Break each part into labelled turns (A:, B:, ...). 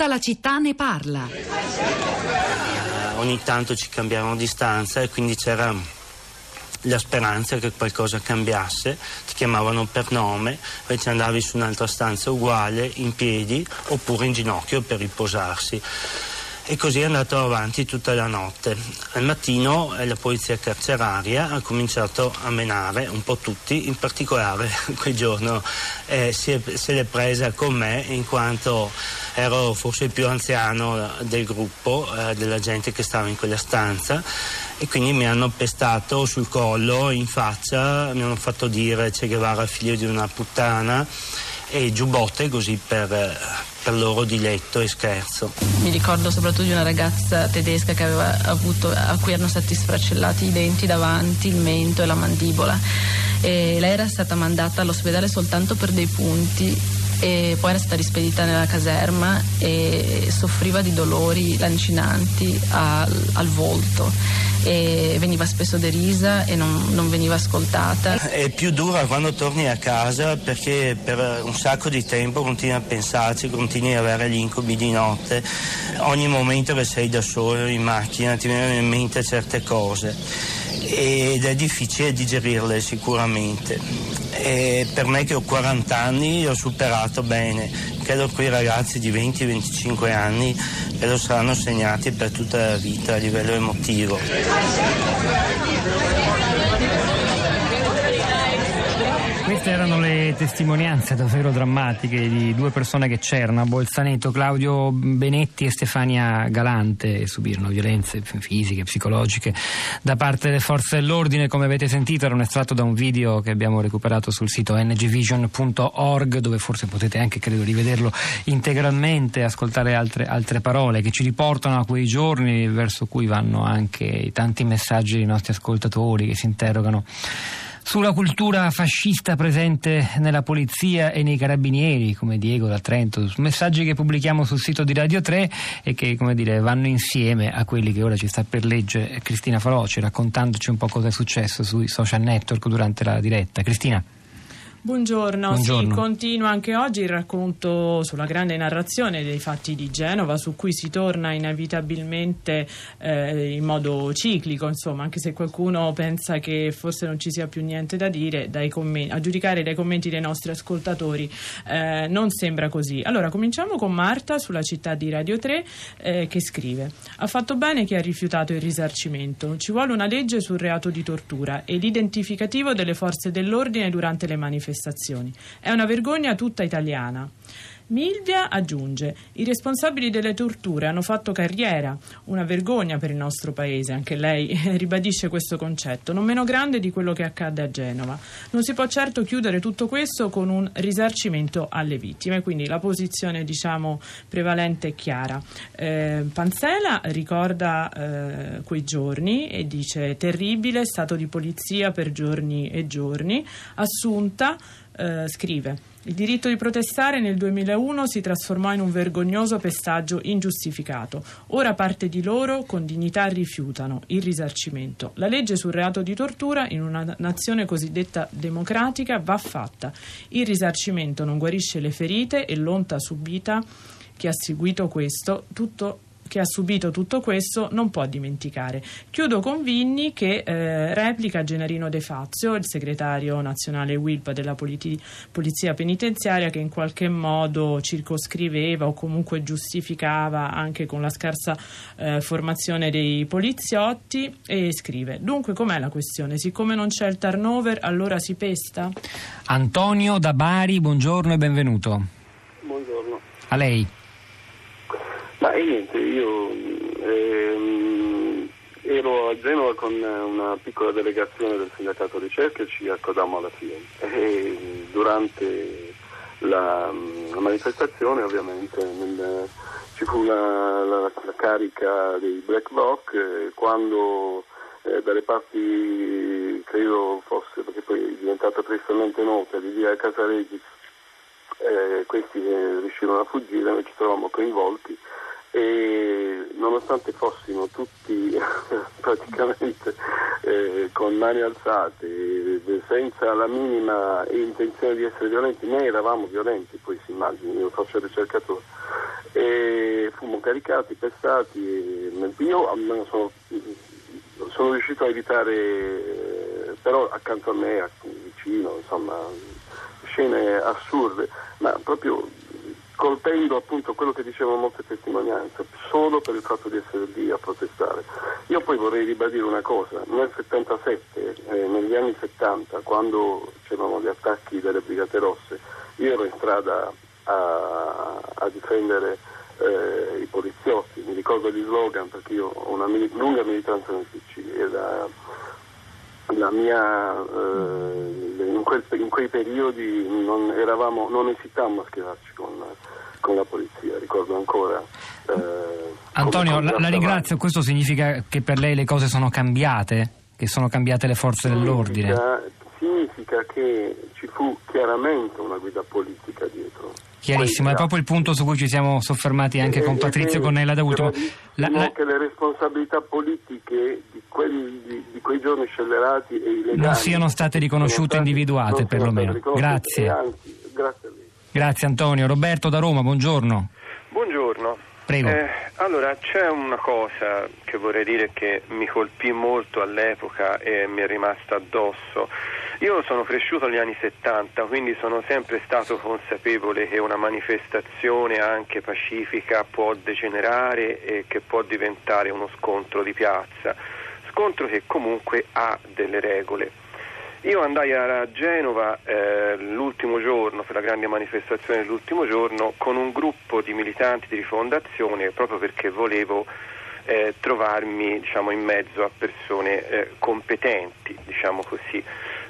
A: Tutta la città ne parla.
B: Ogni tanto ci cambiavano di stanza e quindi c'era la speranza che qualcosa cambiasse, ti chiamavano per nome, invece andavi su un'altra stanza uguale, in piedi oppure in ginocchio per riposarsi. E così è andato avanti tutta la notte. Al mattino eh, la polizia carceraria ha cominciato a menare un po' tutti, in particolare quel giorno eh, se l'è presa con me in quanto ero forse il più anziano del gruppo, eh, della gente che stava in quella stanza e quindi mi hanno pestato sul collo, in faccia, mi hanno fatto dire Che Guevara figlio di una puttana e giubbotte così per, eh, per loro diletto e scherzo.
C: Mi ricordo soprattutto di una ragazza tedesca avuto, a cui erano stati sfracellati i denti davanti, il mento e la mandibola. E lei era stata mandata all'ospedale soltanto per dei punti e poi era stata rispedita nella caserma e soffriva di dolori lancinanti al, al volto e veniva spesso derisa e non, non, veniva ascoltata.
B: È più dura quando torni a casa perché per un sacco di tempo continui a pensarci, continui ad avere gli incubi di notte, ogni momento che sei da solo in macchina ti vengono in mente certe cose ed è difficile digerirle sicuramente. E per me che ho 40 anni ho superato bene, credo che ragazzi di 20-25 anni lo saranno segnati per tutta la vita a livello emotivo.
D: Queste erano le testimonianze davvero drammatiche di due persone che c'erano a Bolzaneto, Claudio Benetti e Stefania Galante, subirono violenze fisiche, psicologiche da parte delle forze dell'ordine, come avete sentito era un estratto da un video che abbiamo recuperato sul sito ngvision.org dove forse potete anche, credo, rivederlo integralmente, ascoltare altre, altre parole che ci riportano a quei giorni verso cui vanno anche i tanti messaggi dei nostri ascoltatori che si interrogano sulla cultura fascista presente nella polizia e nei carabinieri, come Diego da Trento, messaggi che pubblichiamo sul sito di Radio 3 e che dire, vanno insieme a quelli che ora ci sta per leggere Cristina Faloci, raccontandoci un po' cosa è successo sui social network durante la diretta. Cristina.
E: Buongiorno. Buongiorno. Sì, continua anche oggi il racconto sulla grande narrazione dei fatti di Genova, su cui si torna inevitabilmente eh, in modo ciclico, insomma, anche se qualcuno pensa che forse non ci sia più niente da dire, commenti, a giudicare dai commenti dei nostri ascoltatori, eh, non sembra così. Allora, cominciamo con Marta sulla città di Radio 3 eh, che scrive: Ha fatto bene che ha rifiutato il risarcimento. Ci vuole una legge sul reato di tortura e l'identificativo delle forze dell'ordine durante le manifestazioni manifestazioni. È una vergogna tutta italiana. Milvia aggiunge: I responsabili delle torture hanno fatto carriera, una vergogna per il nostro paese. Anche lei ribadisce questo concetto, non meno grande di quello che accade a Genova. Non si può certo chiudere tutto questo con un risarcimento alle vittime, quindi la posizione diciamo prevalente è chiara. Eh, Panzela ricorda eh, quei giorni e dice: terribile stato di polizia per giorni e giorni. Assunta eh, scrive. Il diritto di protestare nel 2001 si trasformò in un vergognoso pestaggio ingiustificato. Ora parte di loro con dignità rifiutano il risarcimento. La legge sul reato di tortura in una nazione cosiddetta democratica va fatta. Il risarcimento non guarisce le ferite e l'onta subita che ha seguito questo, tutto che ha subito tutto questo non può dimenticare. Chiudo con Vinni che eh, replica Gennarino De Fazio, il segretario nazionale WILP della politi- Polizia Penitenziaria, che in qualche modo circoscriveva o comunque giustificava anche con la scarsa eh, formazione dei poliziotti e scrive: Dunque, com'è la questione? Siccome non c'è il turnover, allora si pesta?
D: Antonio da Bari, buongiorno e benvenuto.
F: Buongiorno.
D: A lei.
F: Ma niente, io ehm, ero a Genova con una piccola delegazione del sindacato ricerca e ci accodammo alla fine. E durante la, la manifestazione ovviamente nel, ci fu la, la, la, carica dei black bloc quando eh, dalle parti credo fosse perché poi è diventata tristemente nota di via Casaregis eh, questi eh, riuscirono a fuggire, noi ci trovammo coinvolti e nonostante fossimo tutti praticamente eh, con mani alzate, eh, senza la minima intenzione di essere violenti, noi eravamo violenti, poi si immagini, io faccio il ricercatore, e erano caricati, pestati, io almeno sono, sono riuscito a evitare, però accanto a me, vicino, insomma, scene assurde, ma proprio colpendo appunto quello che dicevano molte testimonianze, solo per il fatto di essere lì a protestare. Io poi vorrei ribadire una cosa, nel 77, eh, negli anni 70, quando c'erano gli attacchi delle Brigate Rosse, io ero in strada a, a difendere eh, i poliziotti, mi ricordo gli slogan perché io ho una mili- lunga militanza nel PC e la, la mia, eh, in, quel, in, quei periodi non, eravamo, non esitammo a schierarci con, con, la polizia, ricordo ancora.
D: Eh, Antonio, la, la ringrazio, questo significa che per lei le cose sono cambiate? Che sono cambiate le forze significa, dell'ordine?
F: Significa che ci fu chiaramente una guida politica dietro.
D: Chiarissimo, è proprio il punto su cui ci siamo soffermati anche e, con Patrizio Cornella da ultimo.
F: La, la... che le responsabilità politiche di, quelli, di, di, quei giorni scellerati e illegali
D: non siano state riconosciute e individuate perlomeno. Grazie.
F: Anzi, grazie a lei.
D: Grazie Antonio. Roberto da Roma, buongiorno.
A: Buongiorno.
D: Prego. Eh,
A: allora, c'è una cosa che vorrei dire che mi colpì molto all'epoca e mi è rimasta addosso. Io sono cresciuto negli anni 70, quindi sono sempre stato consapevole che una manifestazione anche pacifica può degenerare e che può diventare uno scontro di piazza, scontro che comunque ha delle regole. Io andai a Genova eh, l'ultimo giorno, per la grande manifestazione dell'ultimo giorno, con un gruppo di militanti di rifondazione proprio perché volevo eh, trovarmi diciamo, in mezzo a persone eh, competenti, diciamo così.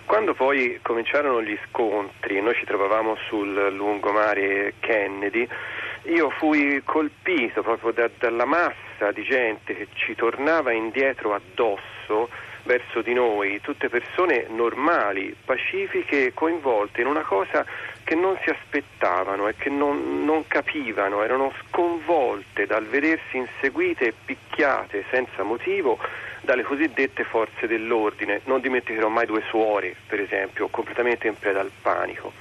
A: Quando poi cominciarono gli scontri, noi ci trovavamo sul lungomare Kennedy, io fui colpito proprio da, dalla massa di gente che ci tornava indietro addosso verso di noi, tutte persone normali, pacifiche, coinvolte in una cosa che non si aspettavano e che non, non capivano, erano sconvolte dal vedersi inseguite e picchiate senza motivo dalle cosiddette forze dell'ordine. Non dimenticherò mai due suore, per esempio, completamente in preda al panico.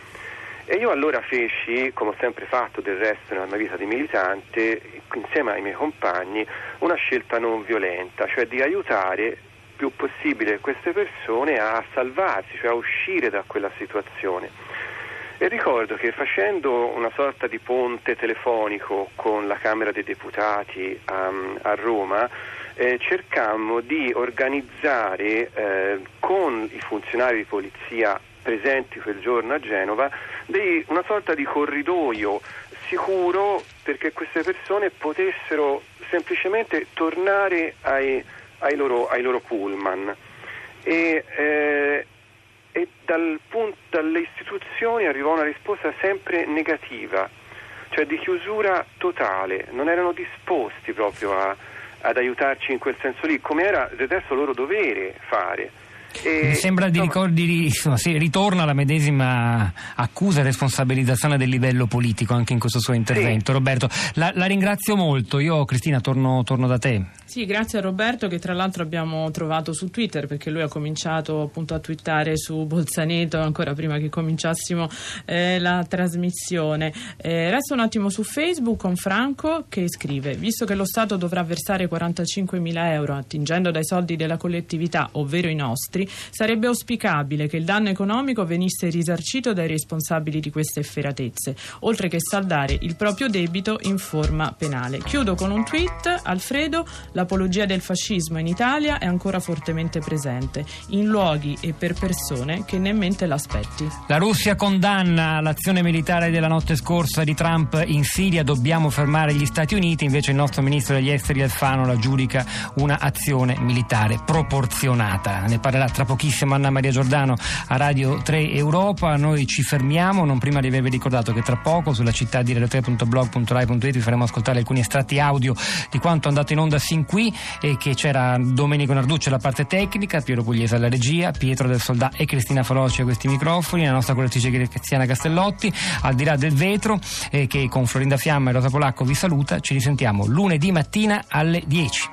A: E io allora feci, come ho sempre fatto del resto nella mia vita di militante, insieme ai miei compagni, una scelta non violenta, cioè di aiutare più possibile queste persone a salvarsi, cioè a uscire da quella situazione. E ricordo che facendo una sorta di ponte telefonico con la Camera dei Deputati a, a Roma, eh, cercammo di organizzare eh, con i funzionari di polizia presenti quel giorno a Genova dei, una sorta di corridoio sicuro perché queste persone potessero semplicemente tornare ai, ai, loro, ai loro, pullman. E, eh, e dal punto, dalle istituzioni arrivò una risposta sempre negativa, cioè di chiusura totale, non erano disposti proprio a, ad aiutarci in quel senso lì, come era del resto loro dovere fare.
D: E, Mi sembra di ricordi, insomma, sì, ritorna la medesima accusa e responsabilizzazione del livello politico anche in questo suo intervento. Sì. Roberto, la, la, ringrazio molto. Io, Cristina, torno, torno da te.
E: Sì, grazie a Roberto che tra l'altro abbiamo trovato su Twitter perché lui ha cominciato appunto a twittare su Bolzaneto ancora prima che cominciassimo eh, la trasmissione. Eh, resto un attimo su Facebook con Franco che scrive visto che lo Stato dovrà versare 45 mila euro attingendo dai soldi della collettività, ovvero i nostri, sarebbe auspicabile che il danno economico venisse risarcito dai responsabili di queste efferatezze, oltre che saldare il proprio debito in forma penale. Chiudo con un tweet, Alfredo l'apologia del fascismo in Italia è ancora fortemente presente, in luoghi e per persone che nemmeno l'aspetti.
D: La Russia condanna l'azione militare della notte scorsa di Trump in Siria, dobbiamo fermare gli Stati Uniti, invece il nostro ministro degli esteri Alfano la giudica un'azione militare proporzionata. Ne parlerà tra pochissimo Anna Maria Giordano a Radio 3 Europa. Noi ci fermiamo, non prima di avervi ricordato che tra poco sulla città di radio3.blog.rai.it vi faremo ascoltare alcuni estratti audio di quanto è andato in onda sin qui e che c'era Domenico Narducci alla parte tecnica, Piero Pugliese alla regia, Pietro del Soldà e Cristina Faloci a questi microfoni, la nostra correttrice Graziana Castellotti, al di là del vetro, eh, che con Florinda Fiamma e Rosa Polacco vi saluta. Ci risentiamo lunedì mattina alle 10.